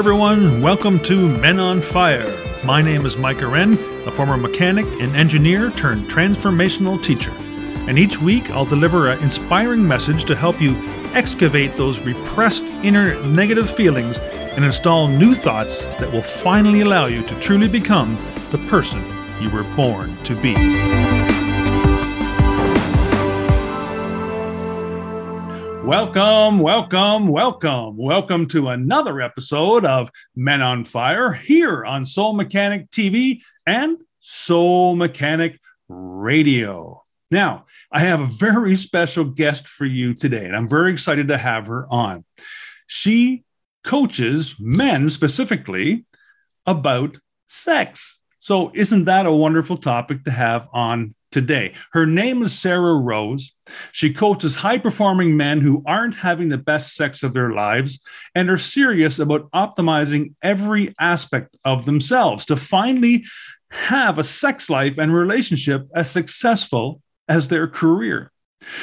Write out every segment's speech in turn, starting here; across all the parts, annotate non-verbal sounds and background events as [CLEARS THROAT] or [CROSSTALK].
everyone. Welcome to Men on Fire. My name is Mike Wren, a former mechanic and engineer turned transformational teacher. And each week, I'll deliver an inspiring message to help you excavate those repressed inner negative feelings and install new thoughts that will finally allow you to truly become the person you were born to be. Welcome, welcome, welcome. Welcome to another episode of Men on Fire here on Soul Mechanic TV and Soul Mechanic Radio. Now, I have a very special guest for you today, and I'm very excited to have her on. She coaches men specifically about sex. So, isn't that a wonderful topic to have on today. Her name is Sarah Rose. She coaches high performing men who aren't having the best sex of their lives and are serious about optimizing every aspect of themselves to finally have a sex life and relationship as successful as their career.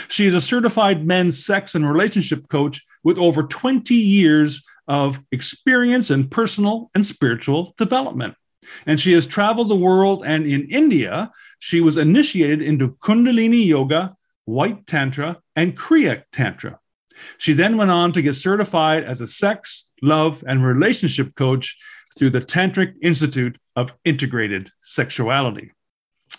She is a certified men's sex and relationship coach with over 20 years of experience in personal and spiritual development. And she has traveled the world. And in India, she was initiated into Kundalini Yoga, White Tantra, and Kriya Tantra. She then went on to get certified as a sex, love, and relationship coach through the Tantric Institute of Integrated Sexuality.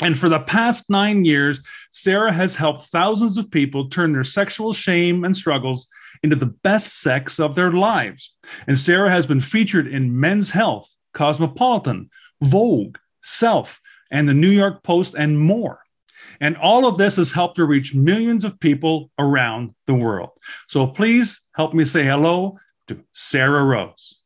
And for the past nine years, Sarah has helped thousands of people turn their sexual shame and struggles into the best sex of their lives. And Sarah has been featured in Men's Health, Cosmopolitan, Vogue, Self, and the New York Post, and more. And all of this has helped to reach millions of people around the world. So please help me say hello to Sarah Rose.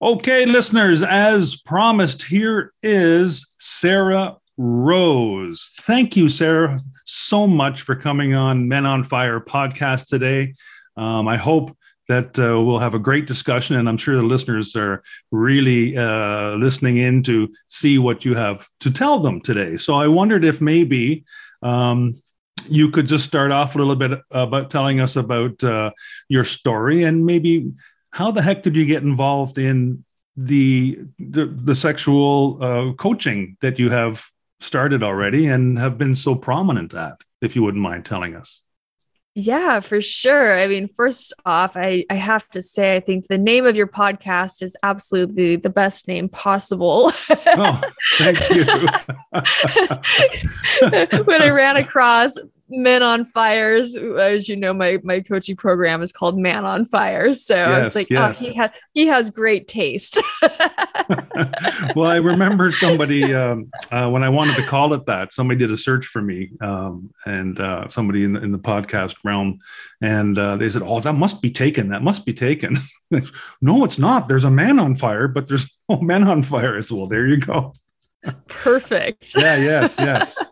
Okay, listeners, as promised, here is Sarah Rose. Thank you, Sarah, so much for coming on Men on Fire podcast today. Um, I hope that uh, we'll have a great discussion, and I'm sure the listeners are really uh, listening in to see what you have to tell them today. So I wondered if maybe um, you could just start off a little bit about telling us about uh, your story and maybe how the heck did you get involved in the the, the sexual uh, coaching that you have started already and have been so prominent at, if you wouldn't mind telling us. Yeah, for sure. I mean, first off, I, I have to say, I think the name of your podcast is absolutely the best name possible. oh, thank you. [LAUGHS] when I ran across Men on Fires. As you know, my my coaching program is called Man on fire So yes, I was like, yes. oh, he has he has great taste. [LAUGHS] [LAUGHS] well, I remember somebody um, uh, when I wanted to call it that. Somebody did a search for me, um, and uh, somebody in the, in the podcast realm, and uh, they said, "Oh, that must be taken. That must be taken." [LAUGHS] no, it's not. There's a man on fire, but there's no men on fire as well. There you go. Perfect. yeah. Yes. Yes.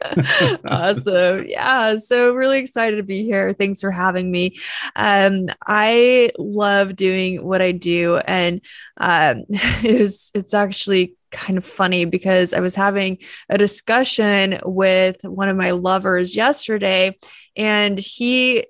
[LAUGHS] awesome. Yeah. So really excited to be here. Thanks for having me. Um, I love doing what I do. And um, [LAUGHS] it was, it's actually kind of funny because I was having a discussion with one of my lovers yesterday and he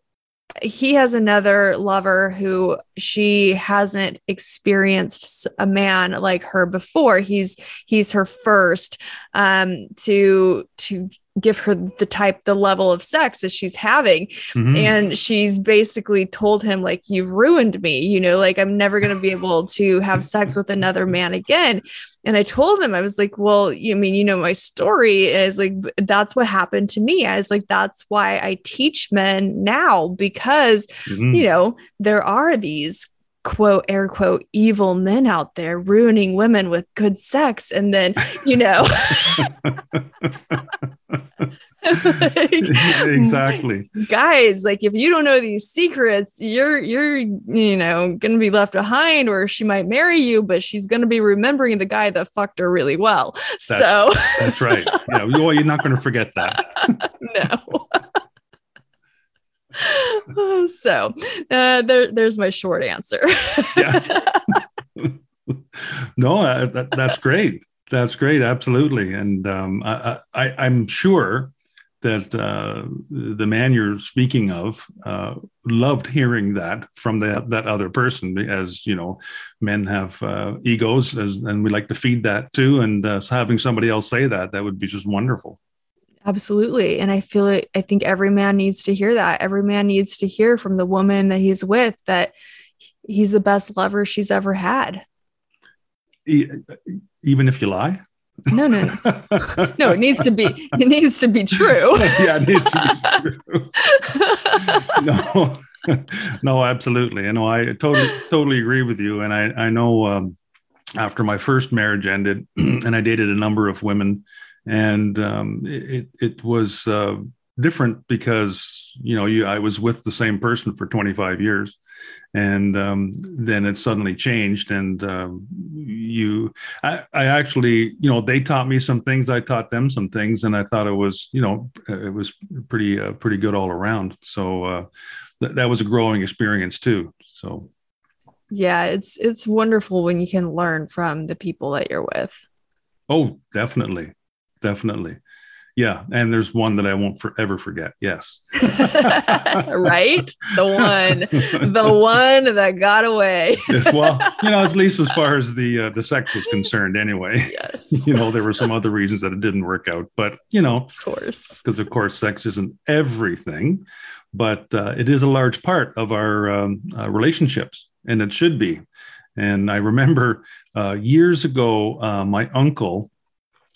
he has another lover who she hasn't experienced a man like her before. He's he's her first um to to give her the type the level of sex that she's having. Mm-hmm. and she's basically told him like you've ruined me you know like i'm never going to be able to have sex with another man again and i told him i was like well you mean you know my story is like that's what happened to me i was like that's why i teach men now because mm-hmm. you know there are these quote air quote evil men out there ruining women with good sex and then you know [LAUGHS] [LAUGHS] [LAUGHS] [LAUGHS] like, [LAUGHS] exactly guys like if you don't know these secrets you're you're you know gonna be left behind or she might marry you but she's gonna be remembering the guy that fucked her really well that's, so that's right [LAUGHS] yeah you're not gonna forget that no so uh, there, there's my short answer. no, uh, that, that's great. That's great. Absolutely. And um, I, I, I'm sure that uh, the man you're speaking of uh, loved hearing that from that that other person, as you know, men have uh, egos, as, and we like to feed that too. And uh, having somebody else say that, that would be just wonderful. Absolutely, and I feel it. I think every man needs to hear that. Every man needs to hear from the woman that he's with that he's the best lover she's ever had. Even if you lie. No, no, no. no, it needs to be it needs to be true. [LAUGHS] yeah, it needs to be true. [LAUGHS] no. [LAUGHS] no, absolutely. You know, I totally totally agree with you. And I, I know um, after my first marriage ended [CLEARS THROAT] and I dated a number of women and um, it, it was uh, different because you know you I was with the same person for 25 years, and um, then it suddenly changed, and um, you I, I actually you know they taught me some things, I taught them some things, and I thought it was you know it was pretty uh, pretty good all around. So uh, th- that was a growing experience too. So yeah, it's it's wonderful when you can learn from the people that you're with. Oh, definitely, definitely. Yeah, and there's one that I won't forever forget. Yes. [LAUGHS] right? The one, the [LAUGHS] one that got away. yes, well, you know, at least as far as the uh, the sex was concerned anyway. Yes. [LAUGHS] you know, there were some other reasons that it didn't work out, but you know, of course. Because of course sex isn't everything, but uh, it is a large part of our um, uh, relationships and it should be. And I remember uh, years ago, uh, my uncle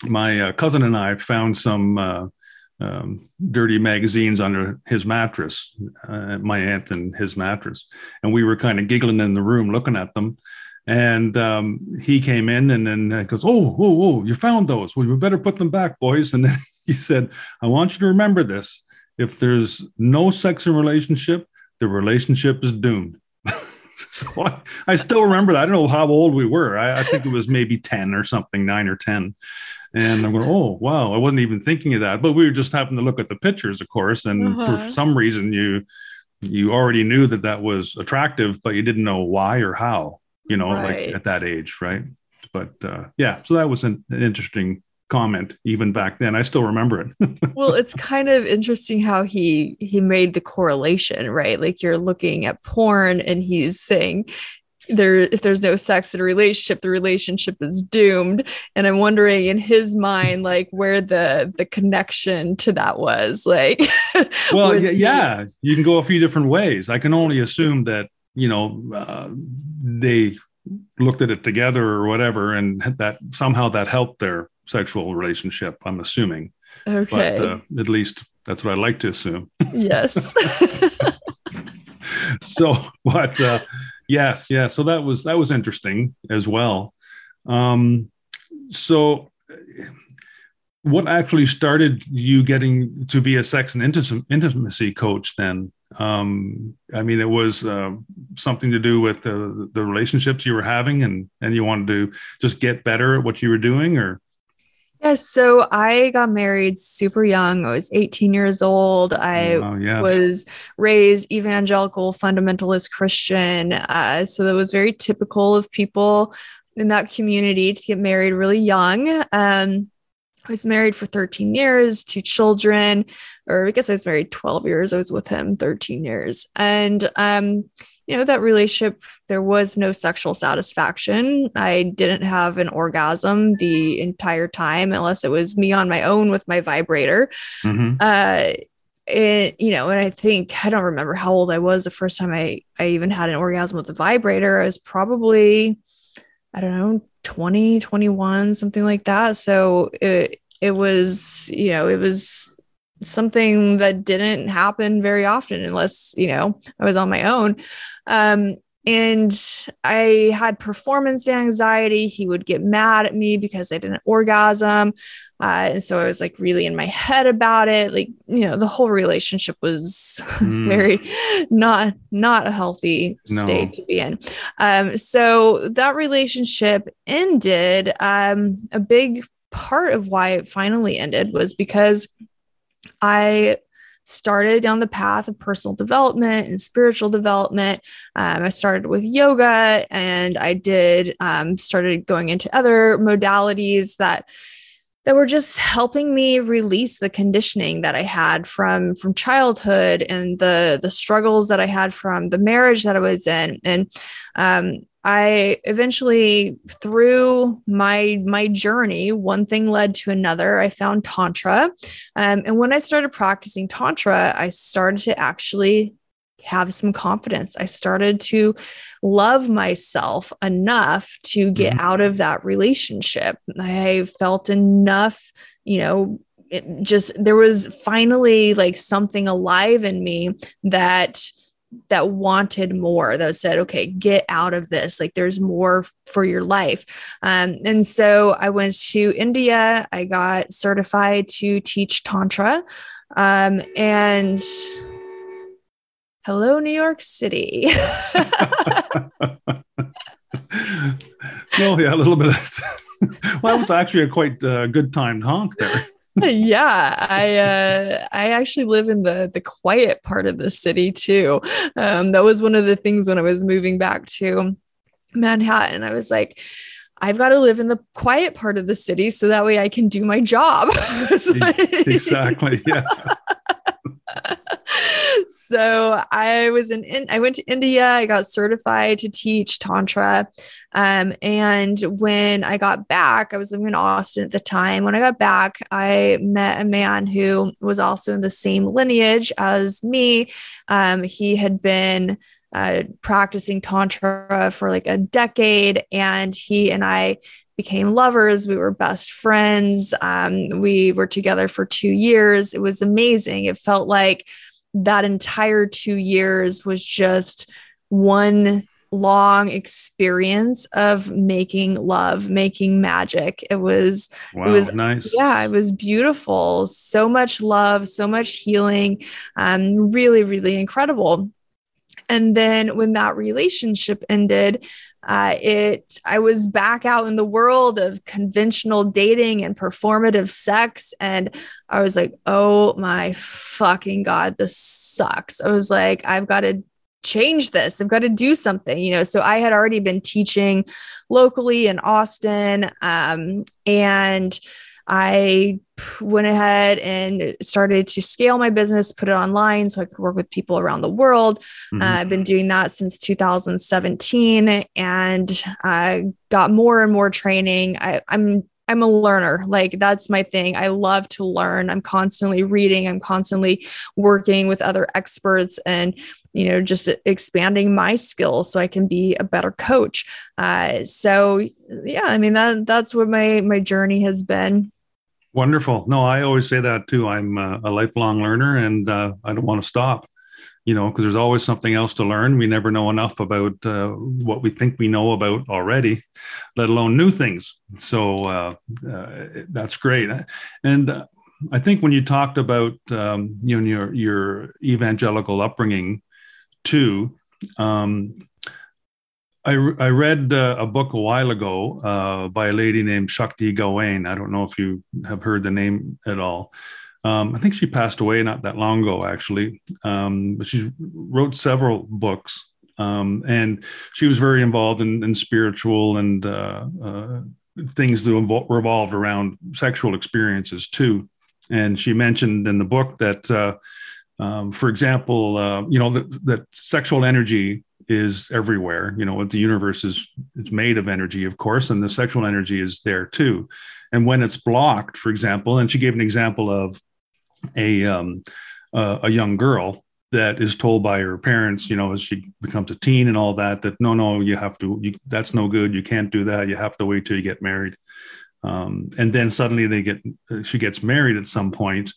my uh, cousin and I found some uh, um, dirty magazines under his mattress, uh, my aunt and his mattress, and we were kind of giggling in the room looking at them. And um, he came in and then goes, "Oh, oh, oh! You found those? Well, we better put them back, boys." And then [LAUGHS] he said, "I want you to remember this: if there's no sex in relationship, the relationship is doomed." [LAUGHS] so I, I, still remember that. I don't know how old we were. I, I, think it was maybe 10 or something, nine or 10. And I'm going, oh, wow, I wasn't even thinking of that. But we were just happened to look at the pictures, of course. And uh-huh. for some reason, you you already knew that that was attractive, but you didn't know why or how, you know, right. like at that age, right? But uh, yeah, so that was an, an interesting comment even back then i still remember it [LAUGHS] well it's kind of interesting how he he made the correlation right like you're looking at porn and he's saying there if there's no sex in a relationship the relationship is doomed. And i'm wondering in his mind like where the the connection to that was like [LAUGHS] well yeah, yeah you can go a few different ways. I can only assume that you know uh, they looked at it together or whatever and that somehow that helped their sexual relationship i'm assuming. Okay. but uh, at least that's what i like to assume. Yes. [LAUGHS] So but uh Yes, yeah. So that was that was interesting as well. Um, so, what actually started you getting to be a sex and intimacy coach? Then, um, I mean, it was uh, something to do with the, the relationships you were having, and and you wanted to just get better at what you were doing, or Yes. So I got married super young. I was 18 years old. I oh, yeah. was raised evangelical, fundamentalist Christian. Uh, so that was very typical of people in that community to get married really young. Um, I was married for 13 years, two children, or I guess I was married 12 years. I was with him 13 years. And um, you know, that relationship, there was no sexual satisfaction. I didn't have an orgasm the entire time unless it was me on my own with my vibrator. Mm-hmm. Uh, it, you know, and I think I don't remember how old I was the first time I I even had an orgasm with the vibrator. I was probably, I don't know, 20, 21, something like that. So it it was, you know, it was something that didn't happen very often unless you know i was on my own. Um, and i had performance anxiety. He would get mad at me because i didn't orgasm. Uh, and so i was like really in my head about it. Like you know the whole relationship was [LAUGHS] mm. very not not a healthy state no. to be in. Um, so that relationship ended. Um, a big part of why it finally ended was because I started down the path of personal development and spiritual development. Um, I started with yoga and I did um, started going into other modalities that that were just helping me release the conditioning that I had from from childhood and the the struggles that I had from the marriage that I was in and um, I eventually through my my journey one thing led to another I found tantra um, and when I started practicing tantra I started to actually have some confidence. I started to love myself enough to get mm-hmm. out of that relationship. I felt enough, you know, it just there was finally like something alive in me that that wanted more that said okay get out of this like there's more for your life um, and so i went to india i got certified to teach tantra um, and hello, New York City. [LAUGHS] [LAUGHS] well, yeah, a little bit. [LAUGHS] Well, it's actually a quite uh, good timed honk there. Yeah, I uh, I actually live in the the quiet part of the city too. Um, that was one of the things when I was moving back to Manhattan. I was like, I've got to live in the quiet part of the city so that way I can do my job. [LAUGHS] [LAUGHS] exactly. Yeah so I was in, in, I went to India. I got certified to teach Tantra. Um, and when I got back, I was living in Austin at the time. When I got back, I met a man who was also in the same lineage as me. Um, he had been uh, practicing Tantra for like a decade, and he and I became lovers. We were best friends. Um, we were together for two years. It was amazing. It felt like that entire two years was just one long experience of making love making magic. It was wow, it was nice. yeah it was beautiful. So much love so much healing um really really incredible. And then when that relationship ended uh, it i was back out in the world of conventional dating and performative sex and i was like oh my fucking god this sucks. I was like i've got to change this. I've got to do something you know? So i had already been teaching locally in austin um, and I went ahead and started to scale my business, put it online so I could work with people around the world. Mm-hmm. Uh, I've been doing that since 2017 and I got more and more training. I, I'm I'm a learner. Like that's my thing. I love to learn. I'm constantly reading. I'm constantly working with other experts and you know just expanding my skills so I can be a better coach. Uh, so yeah, I mean that that's what my my journey has been. Wonderful. No, I always say that too. I'm a, a lifelong learner and uh, I don't want to stop, you know, because there's always something else to learn. We never know enough about uh, what we think we know about already, let alone new things. So uh, uh that's great. And uh, I think when you talked about, um, you know, your, your evangelical upbringing too, um, I, I read uh, a book a while ago uh, by a lady named Shakti Gawain. I don't know if you have heard the name at all. Um, I think she passed away not that long ago, actually. Um, but she wrote several books, um, and she was very involved in, in spiritual and uh, uh things that revolved around sexual experiences too. And she mentioned in the book that, uh, um, for example, uh, you know, that, that sexual energy is everywhere. You know, the universe is it's made of energy, of course, and the sexual energy is there too. And when it's blocked, for example, and she gave an example of a um, uh, a young girl that is told by her parents, you know, as she becomes a teen and all that, that no, no, you have to, you, that's no good. You can't do that. You have to wait till you get married. Um, and then suddenly they get, she gets married at some point,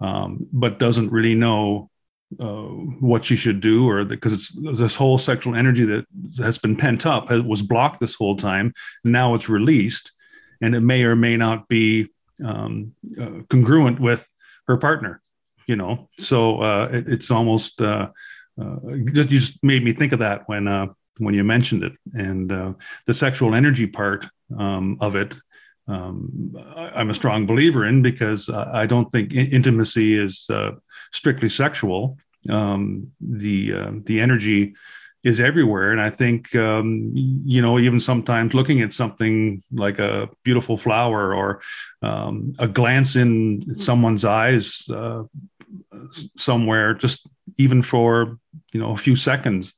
um, but doesn't really know uh, what she should do, or because it's this whole sexual energy that has been pent up has, was blocked this whole time. Now it's released, and it may or may not be um, uh, congruent with her partner. You know, so uh, it, it's almost uh, uh, just you just made me think of that when uh, when you mentioned it, and the sexual energy part um, of it um, I'm a strong believer in because I don't think intimacy is uh, strictly sexual. Um, the uh, the energy is everywhere. And I think, um, you know, even sometimes looking at something like a beautiful flower or um, a glance in someone's eyes uh, somewhere, just even for, you know, a few seconds.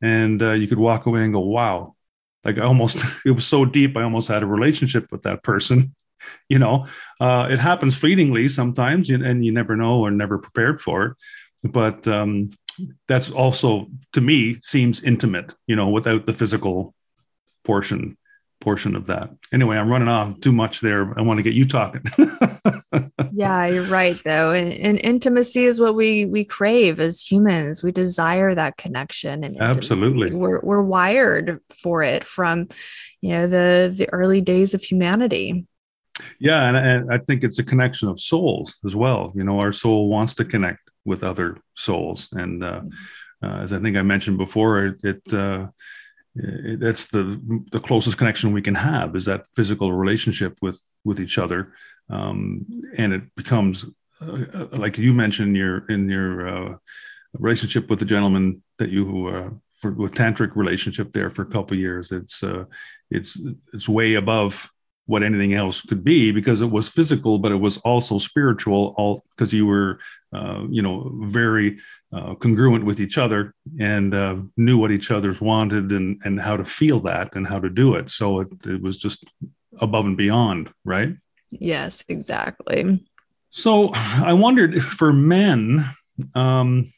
And uh, you could walk away and go, wow, like I almost, [LAUGHS] it was so deep. I almost had a relationship with that person. [LAUGHS] You know, uh, it happens fleetingly sometimes, and you never know or never prepared for it. But um, that's also to me seems intimate you know without the physical portion portion of that anyway i'm running off too much there i want to get you talking [LAUGHS] yeah you're right though and, and, intimacy is what we we crave as humans. We desire that connection and absolutely. We're, we're wired for it from you know the the early days of humanity. Yeah and, and i think it's a connection of souls as well. You know our soul wants to connect with other souls. And uh, uh, as I think I mentioned before, it, it, uh, it, that's the the closest connection we can have is that physical relationship with with each other, um, and it becomes uh, uh, like you mentioned in your in your uh, relationship with the gentleman that you for, with tantric relationship there for a couple years. It's it's it's way above what anything else could be because it was physical, but it was also spiritual. All because you were, uh, you know, very uh, congruent with each other and uh, knew what each other's wanted and and how to feel that and how to do it. So it, it was just above and beyond, right? Yes, exactly. So I wondered for men. Um,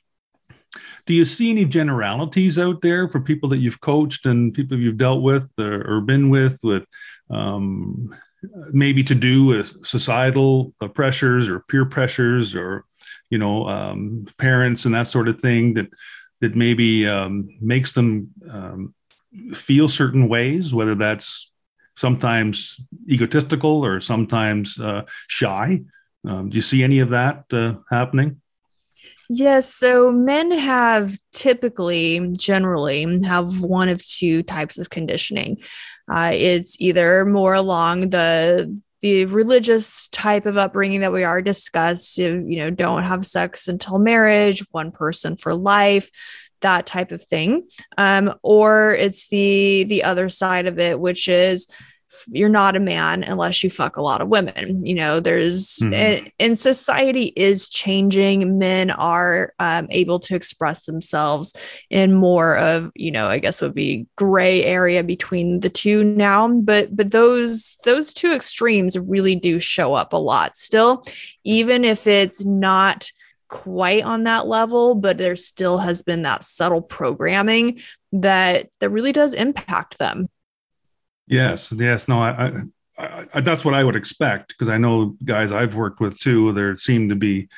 do you see any generalities out there for people that you've coached and people you've dealt with or, or been with with um, maybe to do with societal uh, pressures or peer pressures or you know um, parents and that sort of thing that that maybe um, makes them um, feel certain ways whether that's sometimes egotistical or sometimes uh, shy um, do you see any of that uh, happening Yes. So men have typically, generally, have one of two types of conditioning. Uh, it's either more along the the religious type of upbringing that we are discussed. You, you know, don't have sex until marriage, one person for life, that type of thing. Um, or it's the the other side of it, which is you're not a man unless you fuck a lot of women. You know, there's mm-hmm. and, and, society is changing. Men are um, able to express themselves in more of, you know, I guess would be gray area between the two now. But but those those two extremes really do show up a lot still, even if it's not quite on that level, but there still has been that subtle programming that that really does impact them. Yes, yes, no, I, I, I that's what I would expect because I know guys I've worked with too. There seem to be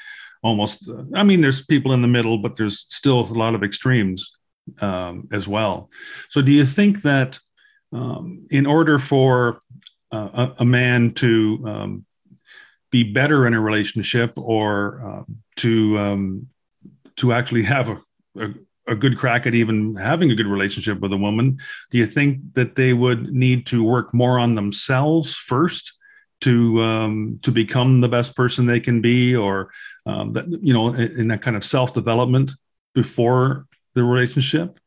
almost. I mean, there's people in the middle, but there's still a lot of extremes um, as well. So, do you think that um, in order for uh, a, a, man to um, be better in a relationship or um, to um, to actually have a, a a good crack at even having a good relationship with a woman, do you think that they would need to work more on themselves first to um, to become the best person they can be, or um, that you know, in, in that kind of self development before the relationship?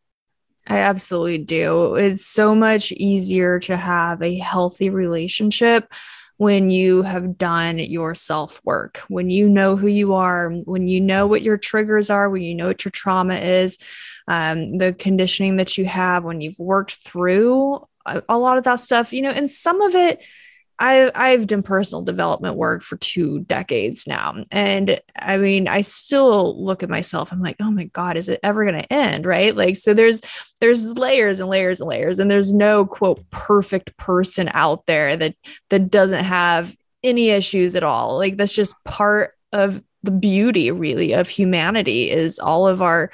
I absolutely do. It's so much easier to have a healthy relationship when you have done your self work, when you know who you are, when you know what your triggers are, when you know what your trauma is, um, the conditioning that you have, when you've worked through a, a lot of that stuff, you know, and some of it I, I've done personal development work for two decades now. And I mean, I still look at myself, I'm like, oh my God, is it ever going to end? Right. Like, so there's, there's layers and layers and layers, and there's no quote perfect person out there that, that doesn't have any issues at all. Like, that's just part of the beauty really of humanity is all of our,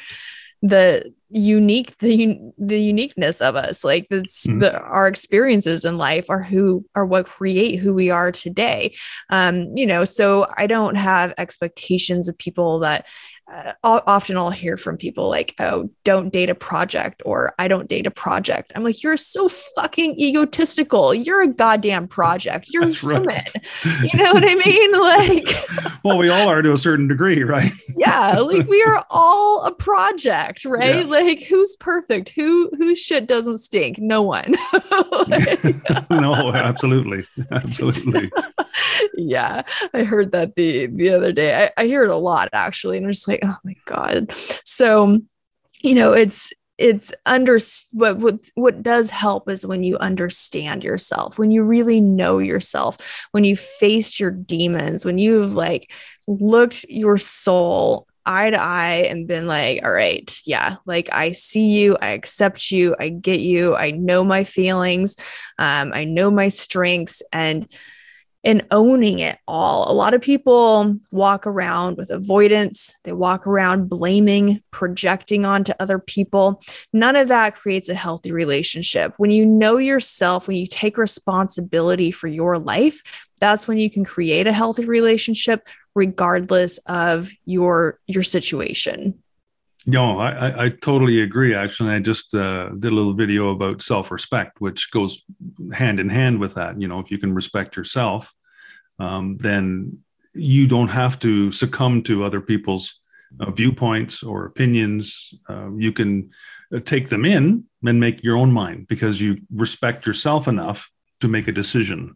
the unique the the uniqueness of us like this mm-hmm. the, our experiences in life are who are what create who we are today um you know so i don't have expectations of people that uh, often I'll hear from people like, oh, don't date a project or I don't date a project. I'm like, you're so fucking egotistical. You're a goddamn project. You're That's human. Right. You know what I [LAUGHS] mean? Like, [LAUGHS] well, we all are to a certain degree, right? [LAUGHS] yeah. Like we are all a project, right? Yeah. Like who's perfect? Who, whose shit doesn't stink? No one. like, no, absolutely. Absolutely. yeah. I heard that the, the other day. I, I hear it a lot actually. And I'm just like, oh my God. So, you know, it's, it's under what, what what does help is when you understand yourself when you really know yourself when you face your demons when you've like looked your soul eye to eye and been like all right yeah like i see you i accept you i get you i know my feelings um, i know my strengths and and owning it all. A lot of people walk around with avoidance, they walk around blaming, projecting onto other people. None of that creates a healthy relationship. When you know yourself, when you take responsibility for your life, that's when you can create a healthy relationship regardless of your your situation. No, I, I totally agree. Actually, I just uh, did a little video about self respect, which goes hand in hand with that. You know, if you can respect yourself, um, then you don't have to succumb to other people's uh, viewpoints or opinions. Uh, you can uh, take them in and make your own mind because you respect yourself enough to make a decision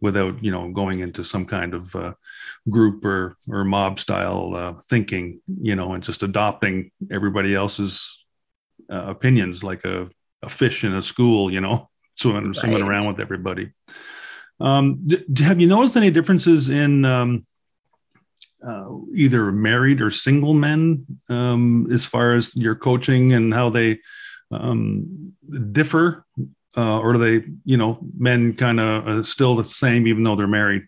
without you know going into some kind of uh, group or or mob style uh, thinking you know and just adopting everybody else's uh, opinions like a, a fish in a school you know [LAUGHS] swimming right. swimming around with everybody um, have you noticed any differences in um, uh, either married or single men um, as far as your coaching and how they um, differ uh, or are they, you know, men kind of uh, still the same even though they're married?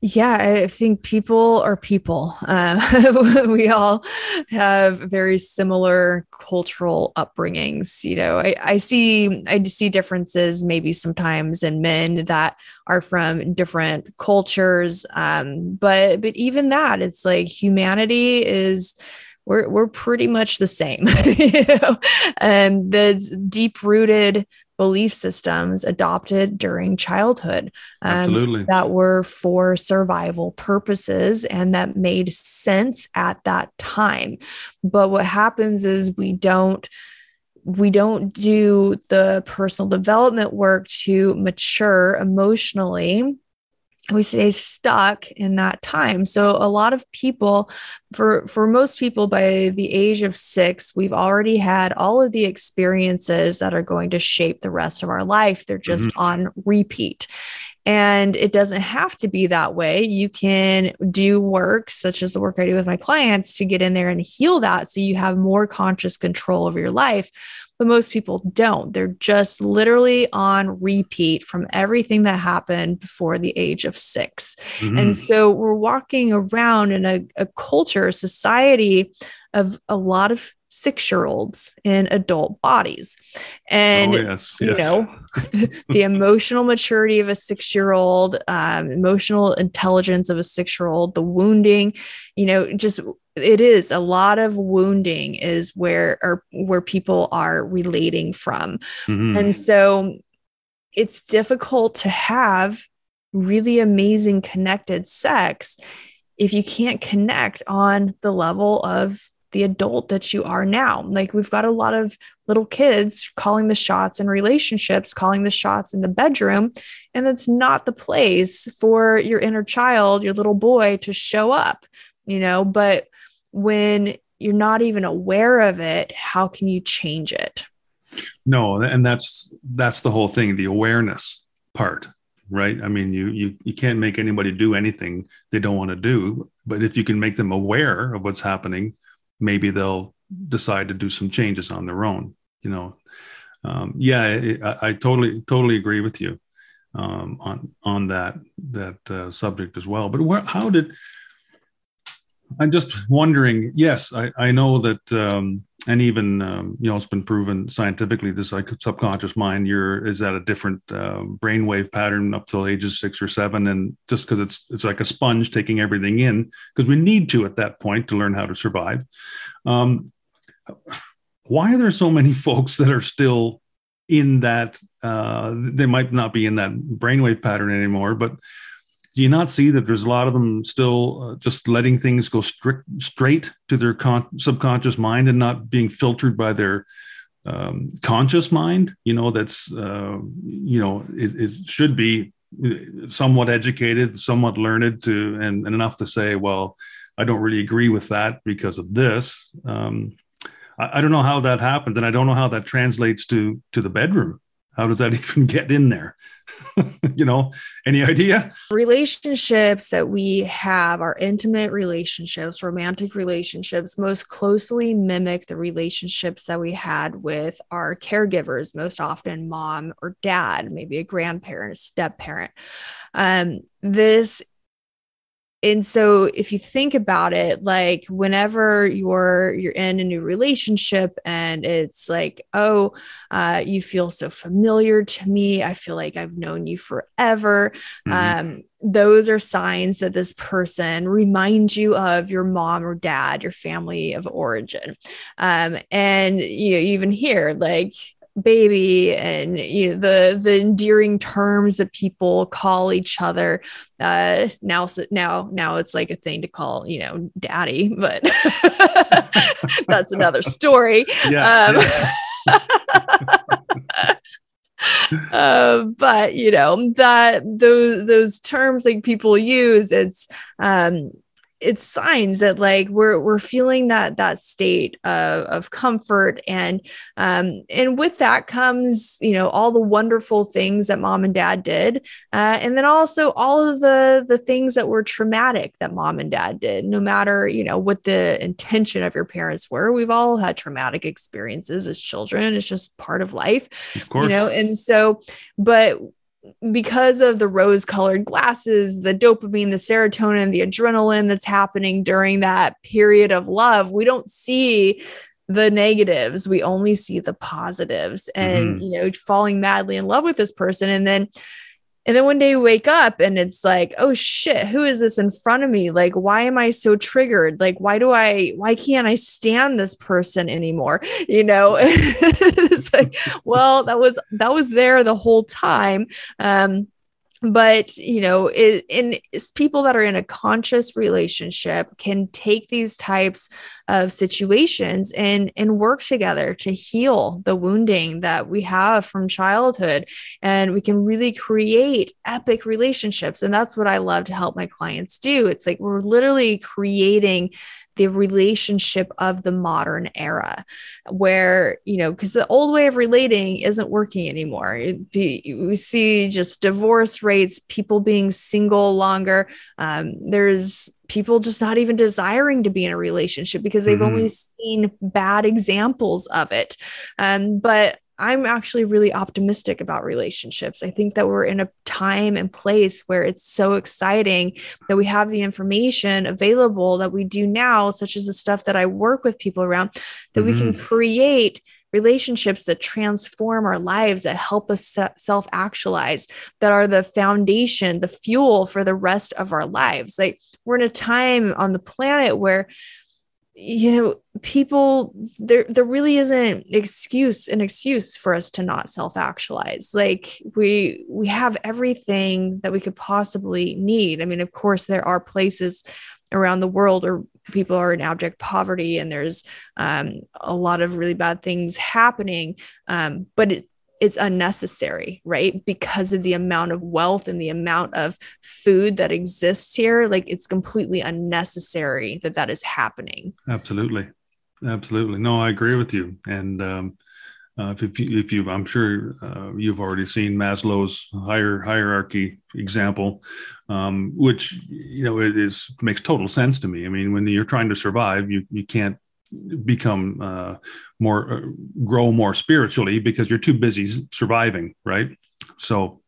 yeah, I think people are people. Uh, [LAUGHS] we all have very similar cultural upbringings. You know, I, I see I see differences maybe sometimes in men that are from different cultures. Um, but but even that, it's like humanity is we're we're pretty much the same. you know? And the deep rooted belief systems adopted during childhood um, that were for survival purposes and that made sense at that time. But what happens is we don't we don't do the personal development work to mature emotionally we stay stuck in that time so a lot of people for for most people by the age of 6 we've already had all of the experiences that are going to shape the rest of our life they're just mm-hmm. on repeat and it doesn't have to be that way. You can do work, such as the work I do with my clients, to get in there and heal that so you have more conscious control over your life but most people don't. They're just literally on repeat from everything that happened before the age of 6 mm-hmm. And so we're walking around in a, a culture, a society of a lot of six year olds in adult bodies. And, oh, yes, yes. you know, [LAUGHS] the emotional maturity of a six year old, um, emotional intelligence of a six year old, the wounding, you know, just it is a lot of wounding is where or where people are relating from mm-hmm. and so it's difficult to have really amazing connected sex if you can't connect on the level of the adult that you are now. Like we've got a lot of little kids calling the shots in relationships, calling the shots in the bedroom. And that's not the place for your inner child, your little boy to show up, you know. But when you're not even aware of it, how can you change it? No, and that's that's the whole thing, the awareness part, right? I mean, you you you can't make anybody do anything they don't want to do, but if you can make them aware of what's happening, maybe they'll decide to do some changes on their own. You know, um, yeah, I, I, totally totally agree with you um, on on that that uh, subject as well. But where, how did I'm just wondering. Yes, I, I know that um, and even um, you know it's been proven scientifically the subconscious mind your is at a different uh, brainwave pattern up till ages six or seven and just because it's it's like a sponge taking everything in because we need to at that point to learn how to survive um, why are there so many [LAUGHS] folks that are still in that uh, they might not be in that brainwave pattern anymore but do you not see that there's a lot of them still uh, just letting things go strict, straight to their con- subconscious mind and not being filtered by their um, conscious mind? You know, that's, uh, you know, it, it, should be uh, somewhat educated, somewhat learned to, and, and, enough to say, well, I don't really agree with that because of this. Um, I, I don't know how that happens, and I don't know how that translates to to the bedroom how does that [LAUGHS] even get in there? [LAUGHS] you know, any idea? Relationships that we have our intimate relationships, romantic relationships, most closely mimic the relationships that we had with our caregivers, most often mom or dad, maybe a grandparent, a step parent. Um, this and so if you think about it like whenever you're you're in a new relationship and it's like oh uh, you feel so familiar to me i feel like i've known you forever mm-hmm. um, those are signs that this person reminds you of your mom or dad your family of origin um, and you even here like baby and you know, the the endearing terms that people call each other. Uh now now now it's like a thing to call you know daddy but [LAUGHS] that's another story. [LAUGHS] Yeah, um, yeah. [LAUGHS] uh, but you know that those those terms like people use it's um it's signs that like we're we're feeling that that state of, of comfort. And um and with that comes you know all the wonderful things that mom and dad did. Uh, and then also all of the the things that were traumatic that mom and dad did. No matter you know what the intention of your parents were we've all had traumatic experiences as children. It's just part of life of you know and so but because of the rose colored glasses, the dopamine, the serotonin, the adrenaline that's happening during that period of love, we don't see the negatives. We only see the positives and, mm-hmm. you know, falling madly in love with this person. And then and then one day you wake up and it's like, oh shit, who is this in front of me? Like, why am I so triggered? Like, why do I, why can't I stand this person anymore? You know, [LAUGHS] it's like, well, that was, that was there the whole time. Um, but you know it, in people that are in a conscious relationship can take these types of situations and and work together to heal the wounding that we have from childhood. And we can really create epic relationships. And that's what i love to help my clients do. It's like we're literally creating the relationship of the modern era where you know because the old way of relating isn't working anymore. Be, we see just divorce rates people being single longer. Um, there's people just not even desiring to be in a relationship because they've mm-hmm. only seen bad examples of it um, but I'm actually really optimistic about relationships. I think that we're in a time and place where it's so exciting that we have the information available that we do now, such as the stuff that I work with people around, that mm-hmm. we can mm-hmm. create relationships that transform our lives, that help us self actualize, that are the foundation, the fuel for the rest of our lives. Like we're in a time on the planet where you know people there there really isn't excuse an excuse for us to not self actualize like we we have everything that we could possibly need. I mean of course there are places around the world where people are in abject poverty and there's um, a lot of really bad things happening um, but it, it's unnecessary, right? Because of the amount of wealth and the amount of food that exists here, like it's completely unnecessary that that is happening. Absolutely, absolutely. No, I agree with you. And um, uh, if you, if you, I'm sure uh, you've already seen Maslow's higher hierarchy example, um, which you know it is makes total sense to me. I mean, when you're trying to survive, you you can't become uh, more uh, grow more spiritually because you're too busy surviving right so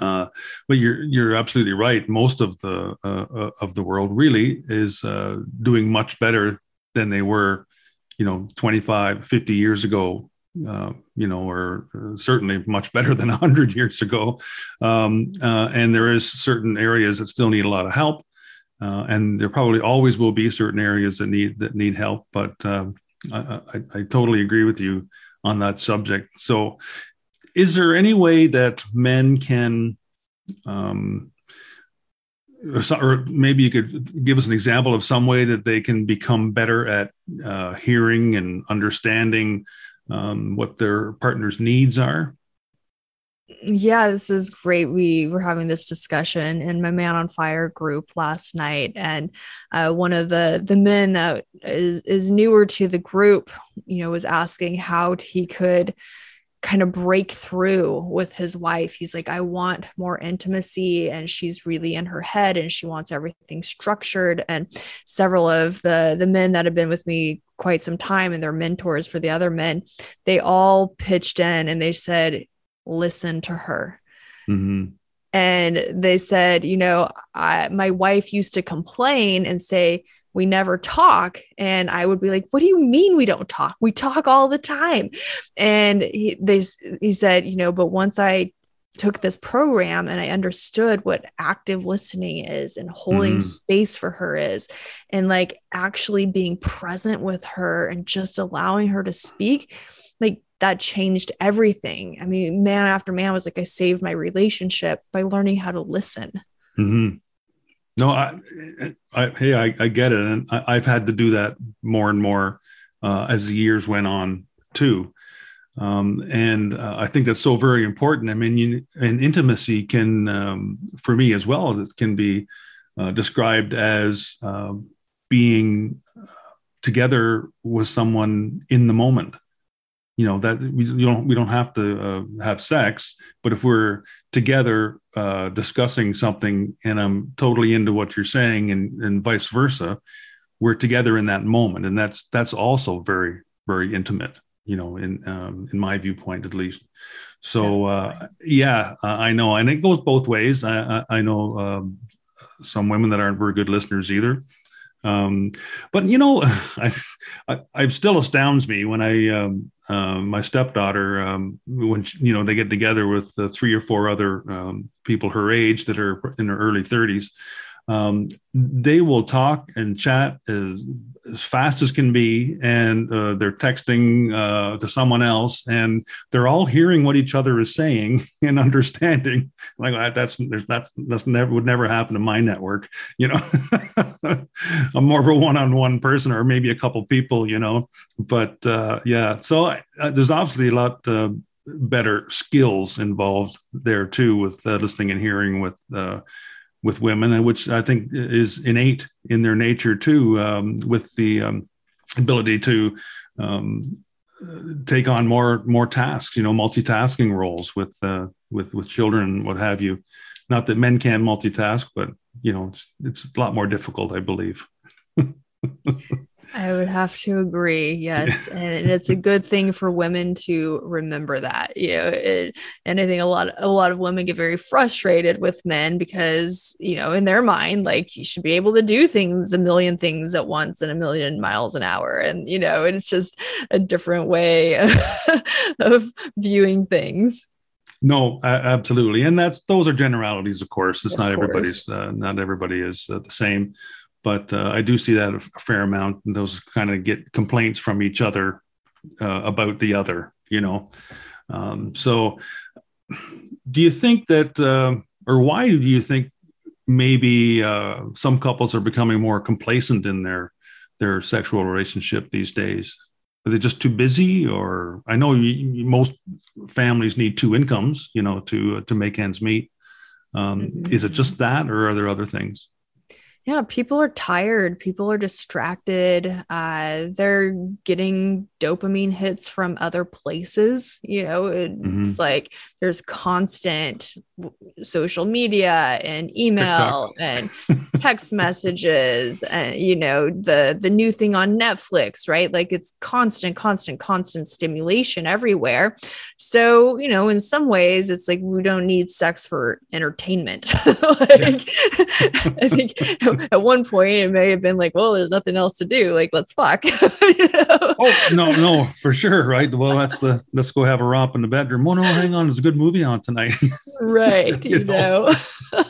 uh, but you're you're absolutely right most of the uh, uh of the world really is uh, doing much better than they were you know 25 50 years ago you know, or, certainly much better than 100 [LAUGHS] years ago. Um, and there is certain areas that still need a lot of help. Uh, and there probably always will be certain areas that need that need help. But um, I, I, I, totally agree with you on that subject. So, is there any way that men can um, or, so, or, maybe you could give us an example of some way that they can become better at uh, hearing and understanding um, what their partner's needs are. Yeah, this is great. We were having this discussion in my Man on Fire group last night, and uh, one of the the men that is is newer to the group, you know, was asking how he could kind of break through with his wife. He's like, I want more intimacy, and she's really in her head, and she wants everything structured. And several of the the men that have been with me quite some time, and they're mentors for the other men, they all pitched in and they said, listen to her. Mm-hmm. And they said, you know, I, my wife used to complain and say, we never talk. And I would be like, what do you mean we don't talk? We talk all the time. And he, they, he said, you know, but once I took this program and I understood what active listening is and holding mm-hmm. space for her is, and like actually being present with her and just allowing her to speak, like that changed everything. I mean, man after man was like, I saved my relationship by learning how to listen. Mm-hmm. No, I, I hey, I, I, get it, and I, have had to do that more and more uh, as the years went on too. Um, and uh, I think that's so very important. I mean, you, and intimacy can, um, for me as well, it can be uh, described as um, being uh, together with someone in the moment you know that we you don't we don't have to uh, have sex but if we're together uh, discussing something and i'm totally into what you're saying and and vice versa we're together in that moment. And that's that's also very very intimate you know in um, in my viewpoint at least. So uh, yeah i know. And it goes both ways. I i, I know um, some women that aren't very good listeners either um, but you know, [LAUGHS] I, I, I, still astounds me when I um, uh, my stepdaughter um, when she, you know they get together with uh, three or four other um, people her age that are in their early 30s um, they will talk and chat as, as fast as can be, and uh, they're texting uh, to someone else, and they're all hearing what each other is saying [LAUGHS] and understanding. Like that's that's that's never would never happen in my network. You know, [LAUGHS] I'm more of a one-on-one person, or maybe a couple people. You know, but uh, yeah, so uh, there's obviously a lot uh, better skills involved there too with uh, listening and hearing with with women, which I think is innate in their nature too, um, with the um, ability to um, take on more more tasks, you know, multitasking roles with uh, with with children, what have you. Not that men can multitask, but you know, it's it's a lot more difficult, I believe. [LAUGHS] I would have to agree. Yes. [LAUGHS] and it's a good thing for women to remember that, you know, it, and I think a lot, a lot of women get very frustrated with men because, you know, in their mind, like you should be able to do things, a million things at once and a million miles an hour. And, you know, it's just a different way [LAUGHS] of viewing things. No, absolutely, and that's those are generalities, of course. It's of not course. everybody's. Uh, not everybody is uh, the same but uh, I do see that a fair amount. Those kind of get complaints from each other uh, about the other, you know. Um, so, do you think that, uh, or why do you think maybe uh, some couples are becoming more complacent in their their sexual relationship these days? Are they just too busy, or I know you, most families need two incomes, you know, to to make ends meet. Um, mm-hmm. Is it just that, or are there other things? Yeah people are tired. People are distracted. Uh, they're getting dopamine hits from other places you know it's mm-hmm. like there's constant social media and email TikTok. and [LAUGHS] text messages and you know the the new thing on netflix right like it's constant constant constant stimulation everywhere so you know in some ways it's like we don't need sex for entertainment [LAUGHS] like i think at one point it may have been like, well, there's nothing else to do. Like, let's fuck. [LAUGHS] oh no, no, for sure, right? Well, that's the let's go have a romp in the bedroom. Oh no, hang on, there's a good movie on tonight. [LAUGHS] right, you, you know. know.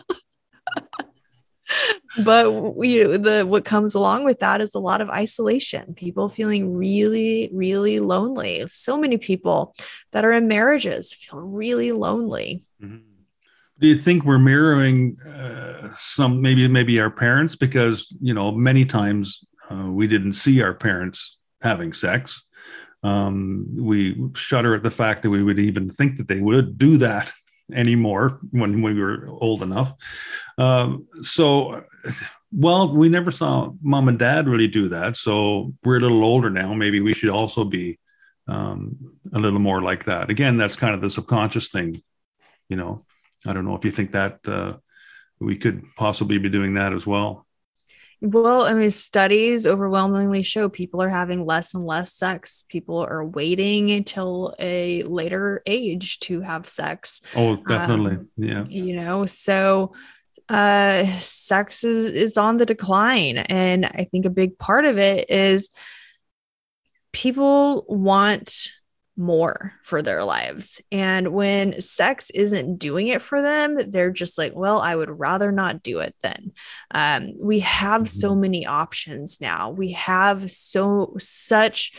but we the what comes along with that is a lot of isolation people feeling really really lonely so many people that are in marriages feel really lonely mm-hmm. do you think we're mirroring uh, some maybe maybe our parents because you know many times uh, we didn't see our parents having sex um, we shudder at the fact that we would even think that they would do that [LAUGHS] anymore when we were old enough. Um, so, well, we never saw mom and dad really do that. So we're a little older now. Maybe we should also be um, a little more like that. Again, that's kind of the subconscious thing. You know, I don't know if you think that uh, we could possibly be doing that as well. Well, I mean, studies overwhelmingly show people are having less and less sex. People are waiting until a later age to have sex. Oh, definitely. Um, yeah. You know, so uh sex is is on the decline and I think a big part of it is people want more for their lives. And when sex isn't doing it for them, they're just like, well, I would rather not do it then. Um, we have so mm-hmm. many options now. We have so, such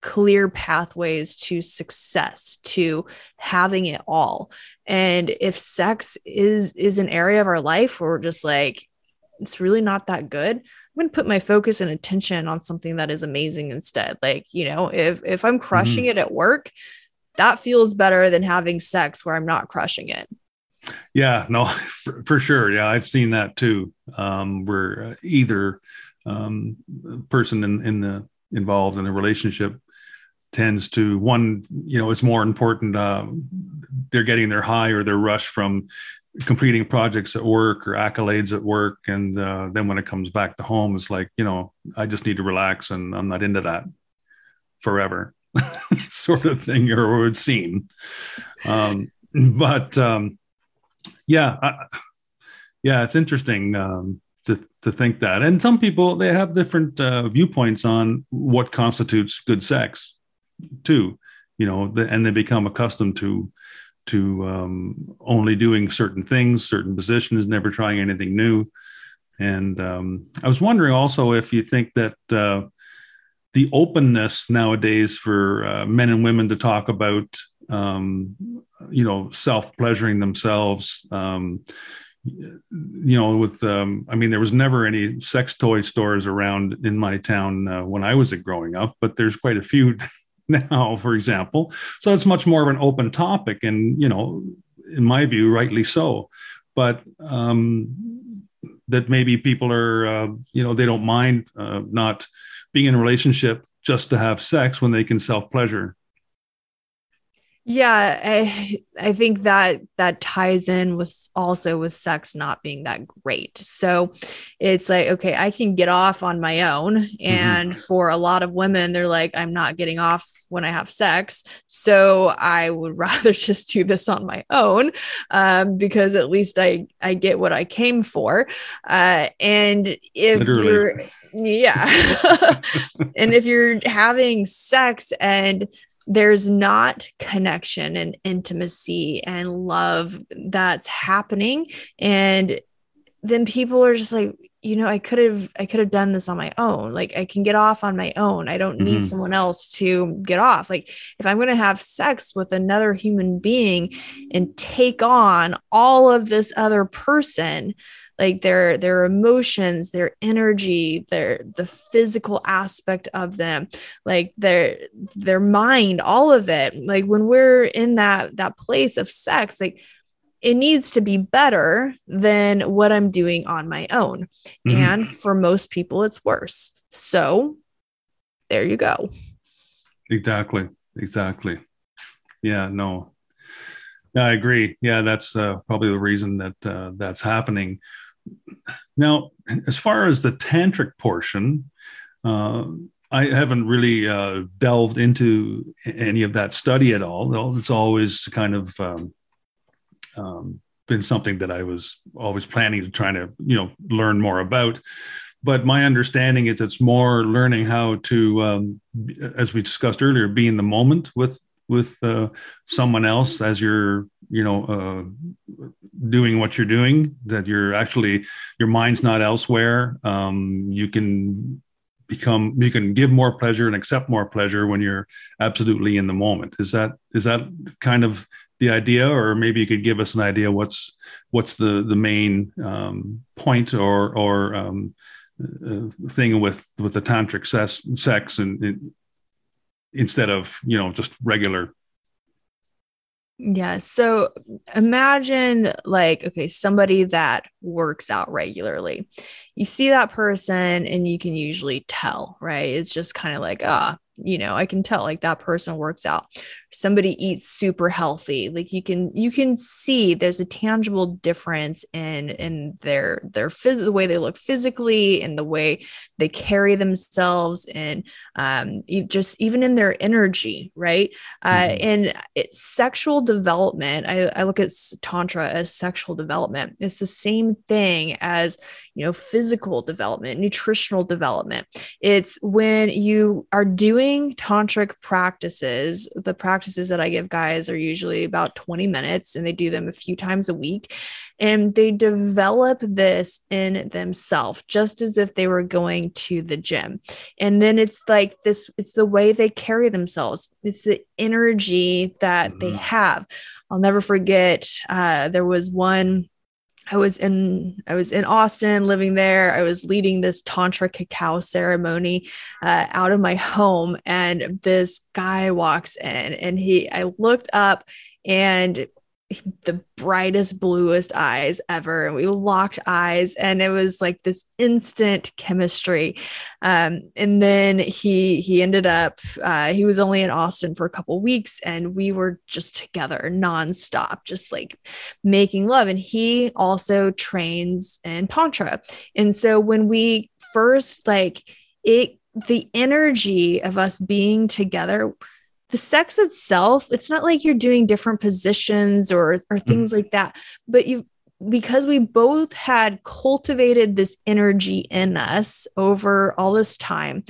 clear pathways to success to having it all and if sex is is an area of our life where we're just like it's really not that good I'm going to put my focus and attention on something that is amazing instead. Like, you know, if if I'm crushing mm-hmm. it at work, that feels better than having sex where I'm not crushing it. Yeah, no, [LAUGHS] for, for sure. Yeah, I've seen that too. Um, where either um, person in, in the involved in the relationship tends to one, you know, it's more important. Uh, they're getting their high or their rush from completing projects at work or accolades at work. And uh, then when it comes back to home it's like you know i just need to relax and i'm not into that forever [LAUGHS] sort of thing or it would seem. Um, but um, yeah I, yeah it's interesting um, to, to think that. And some people they have different uh, viewpoints on what constitutes good sex too you know and they become accustomed to to um, only doing certain things, certain positions, never trying anything new. And um, I was wondering also if you think that uh, the openness nowadays for uh, men and women to talk about, um, you know, self pleasuring themselves. Um, you know, with um, I mean, there was never any sex toy stores around in my town uh, when I was growing up, but there's quite a few [LAUGHS] now, for example. So it's much more of an open topic, and you know, in my view, rightly so. But um, that maybe people are, uh, you know, they don't mind uh, not being in a relationship just to have sex when they can self pleasure. Yeah, I I think that that ties in with also with sex not being that great. So it's like okay, I can get off on my own mm-hmm. and mm-hmm. for a lot of women they're like I'm not getting off when I have sex. So I would [LAUGHS] rather just do this on my own um, because at least I I get what I came for. Uh, and if Literally. you're yeah. [LAUGHS] and if you're having sex and there's not connection and intimacy and love that's happening. And then people are just like you know i could have i could have done this on my own. Like i can get off on my own. I don't need mm-hmm. someone else to get off. Like if i'm going to have sex with another human being and take on all of this other person like their their emotions their energy their the physical aspect of them like their their mind all of it. Like when we're in that that place of sex like it needs to be better than what i'm doing on my own. Mm-hmm. and for most people it's worse. So there you go. Exactly. Exactly. Yeah no. I agree. Yeah, that's uh, probably the reason that uh, that's happening. Now, as far as the tantric portion, uh, I haven't really uh, delved into any of that study at all. It's always kind of um, um, been something that I was always planning to try to you know learn more about. But my understanding is it's more learning how to, um, as we discussed earlier, be in the moment with with uh, someone else as you're you know uh, doing what you're doing that you're actually your mind's not elsewhere. Um, you can become you can give more pleasure and accept more pleasure when you're absolutely in the moment. Is that is that kind of the idea? Or maybe you could give us an idea what's what's the the main um, point or or um, uh, thing with with the tantric sex, sex and, and instead of you know just regular yeah. So imagine like, okay, somebody that works out regularly. You see that person and you can usually tell, right? It's just kind of like, ah, you know i can tell like that person works out somebody eats super healthy like you can you can see there's a tangible difference in in their their phys- the way they look physically and the way they carry themselves and um just even in their energy right? Uh, mm-hmm. uh and it's sexual development I, I look at tantra as sexual development. It's the same thing as you know physical development nutritional development. It's when you are doing tantric practices, the practices that I give guys are usually about 20 minutes and they do them a few times a week. And they develop this in themselves, just as if they were going to the gym. And then it's like this it's the way they carry themselves, it's the energy that mm-hmm. they have. I'll never forget, uh, there was one I was in I was in Austin living there. I was leading this tantra cacao ceremony uh, out of my home and this guy walks in and he I looked up and the brightest bluest eyes ever. And we locked eyes and it was like this instant chemistry. Um, and then he he ended up uh, he was only in austin for a couple weeks and we were just together nonstop just like making love. And he also trains in tantra. And so when we first like it the energy of us being together the sex itself, it's not like you're doing different positions or or mm-hmm. things mm-hmm. like that, but you because we both had cultivated this energy in us over all this time,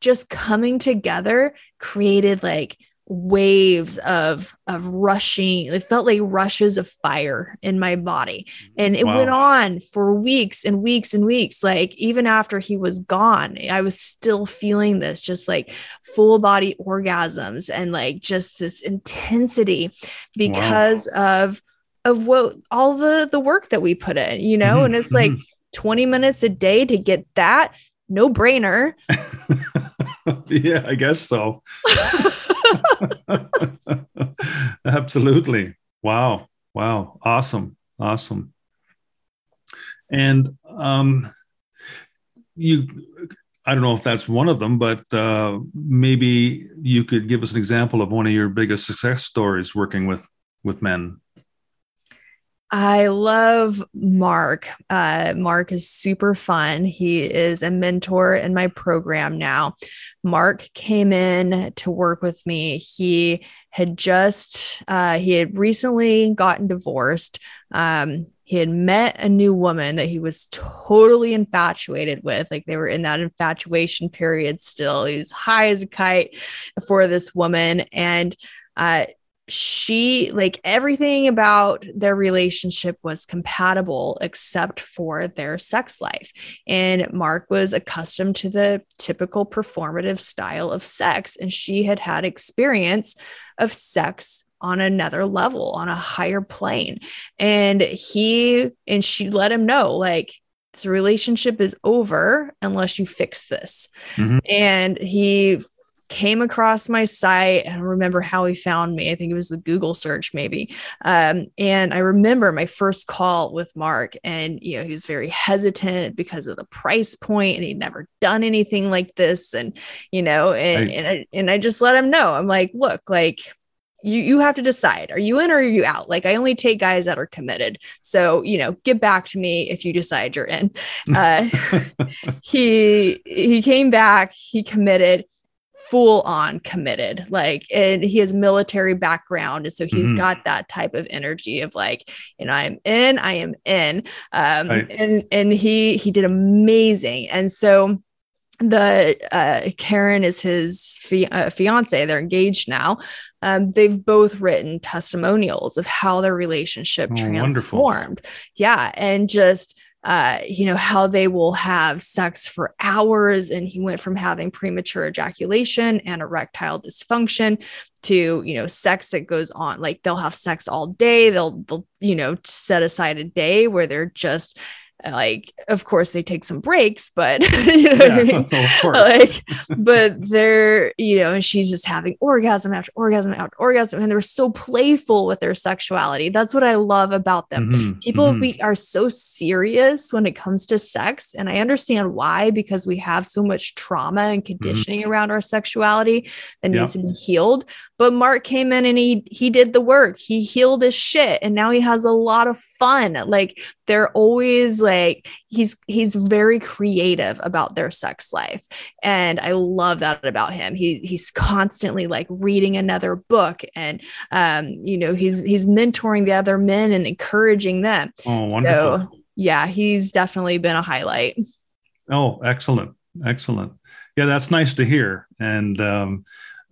just coming together created like waves of of rushing it felt like rushes of fire in my body and it wow. went on for weeks and weeks and weeks like even after he was gone i was still feeling this just like full body orgasms and like just this intensity because wow. of of what all the the work that we put in you know mm-hmm. and it's like mm-hmm. 20 minutes a day to get that no brainer [LAUGHS] yeah i guess so [LAUGHS] [LAUGHS] Absolutely. Wow. Wow. Awesome. Awesome. And um, you, I don't know if that's one of them, but uh, maybe you could give us an example of one of your biggest success stories working with with men. I love Mark. Uh, Mark is super fun. He is a mentor in my program now. Mark came in to work with me. He had just, uh, he had recently gotten divorced. Um, he had met a new woman that he was totally infatuated with. Like they were in that infatuation period still. He was high as a kite for this woman. And uh, she like everything about their relationship was compatible except for their sex life and mark was accustomed to the typical performative style of sex and she had had experience of sex on another level on a higher plane and he and she let him know like the relationship is over unless you fix this. Mm-hmm. And he came across my site. I don't remember how he found me. I think it was the Google search, maybe. Um, and I remember my first call with Mark, and you know, he was very hesitant because of the price point, and he'd never done anything like this. And you know, and I, and I and I just let him know. I'm like, look, like you you have to decide are you in or are you out like i only take guys that are committed so you know get back to me if you decide you're in [LAUGHS] uh, [LAUGHS] he he came back he committed full on committed like and he has military background and so he's mm-hmm. got that type of energy of like you know i'm in i am in um right. and and he he did amazing and so the uh, Karen is his fi- uh, fiance. They're engaged now. Um, they've both written testimonials of how their relationship oh, transformed. Wonderful. Yeah, and just uh, you know, how they will have sex for hours. And he went from having premature ejaculation and erectile dysfunction to, you know, sex that goes on. Like they'll have sex all day. They'll, they'll, you know, set aside a day where they're just like of course they take some breaks but [LAUGHS] you know yeah, [LAUGHS] I mean? [LAUGHS] like but they're you know and she's just having orgasm after orgasm after orgasm and they're so playful with their sexuality that's what i love about them mm-hmm, people mm-hmm. we are so serious when it comes to sex and i understand why because we have so much trauma and mm-hmm. conditioning mm-hmm. around our sexuality that needs to be healed but Mark came in and he he did the work. He healed his shit and now he has a lot of fun. Like they're always like he's he's very creative about their sex life. And I love that about him. He he's constantly like reading another book and um you know he's he's mentoring the other men and encouraging them. Oh, wonderful. So yeah, he's definitely been a highlight. Oh, excellent. Excellent. Yeah, that's nice to hear. And um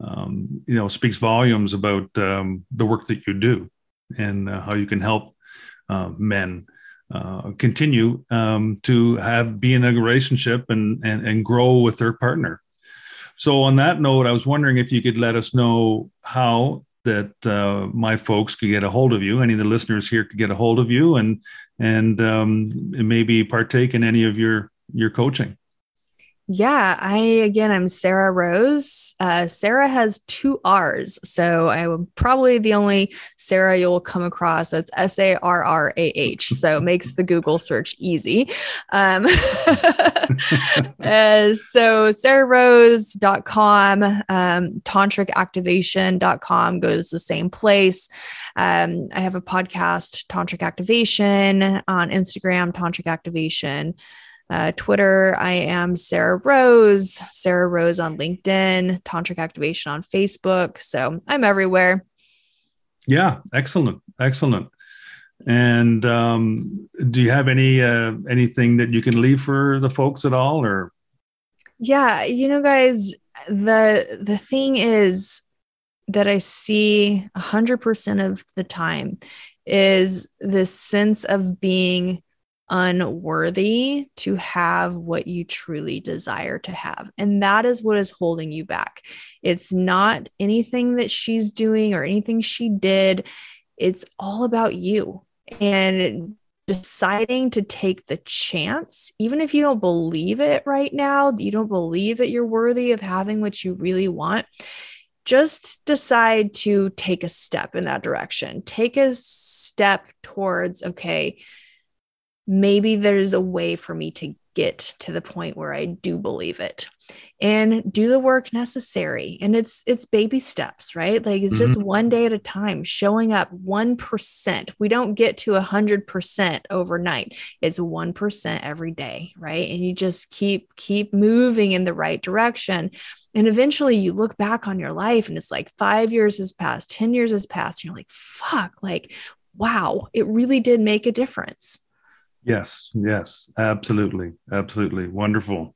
um, you know speaks volumes about um, the work that you do and uh, how you can help uh, men uh, continue um, to have be in a relationship and, and and grow with their partner. So on that note, I was wondering if you could let us know how that uh, my folks could get a hold of you. Any of the listeners here could get a hold of you and and um, maybe partake in any of your your coaching. Yeah, I again, I'm Sarrah Rose. Uh, Sarrah has two R's, so I'm probably the only Sarrah you'll come across. That's S A R R A H, so it makes the Google search easy. Um, [LAUGHS] uh, so sarrahrose.com, um, tantricactivation.com goes the same place. Um, I have a podcast, Tantric Activation, on Instagram, Tantric Activation. Uh, Twitter, I am Sarrah Rose, Sarrah Rose on LinkedIn, Tantric Activation on Facebook. So I'm everywhere. Yeah, excellent, excellent. And um, do you have any uh, anything that you can leave for the folks at all, or? Yeah, you know, guys, the the thing is that I see a hundred percent of the time is this sense of being unworthy to have what you truly desire to have. And that is what is holding you back. It's not anything that she's doing or anything she did, it's all about you. And deciding to take the chance, even if you don't believe it right now, you don't believe that you're worthy of having what you really want, just decide to take a step in that direction. Take a step towards, okay, maybe there's a way for me to get to the point where I do believe it and do the work necessary. And it's it's baby steps right? Like it's mm-hmm. just one day at a time showing up 1% we don't get to 100% overnight. It's 1% every day right? And you just keep keep moving in the right direction. And eventually you look back on your life and it's like 5 years has passed 10 years has passed and you're like fuck like wow it really did make a difference Yes, yes, absolutely, absolutely, wonderful.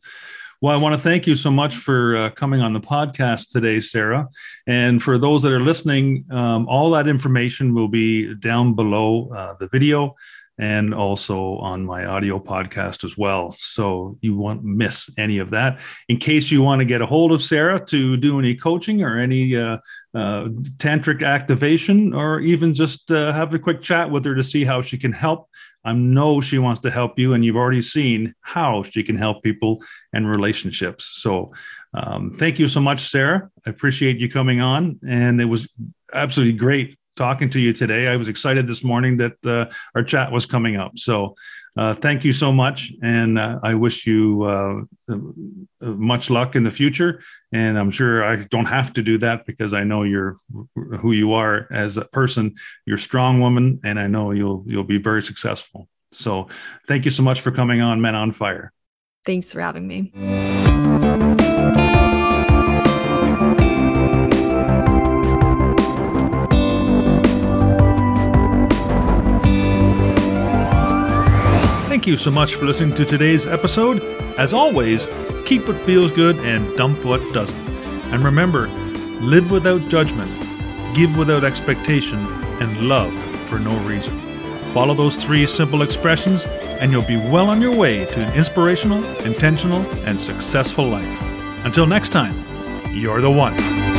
Well, I want to thank you so much for uh, coming on the podcast today, Sarrah. And for those that are listening, um, all that information will be down below uh, the video and also on my audio podcast as well. So you won't miss any of that. In case you want to get a hold of Sarrah to do any coaching or any uh, uh, tantric activation, or even just uh, have a quick chat with her to see how she can help I know she wants to help you, and you've already seen how she can help people and relationships. So, um, thank you so much, Sarrah. I appreciate you coming on, and it was absolutely great talking to you today. I was excited this morning that uh, our chat was coming up. So, uh, thank you so much, and uh, I wish you uh, uh, much luck in the future. And I'm sure I don't have to do that because I know you're who you are as a person. You're a strong woman, and I know you'll you'll be very successful. So, thank you so much for coming on Men on Fire. Thanks for having me. You so much for listening to today's episode. As always, keep what feels good and dump what doesn't. And remember, live without judgment, give without expectation, and love for no reason. Follow those three simple expressions, and you'll be well on your way to an inspirational, intentional, and successful life. Until next time, you're the one.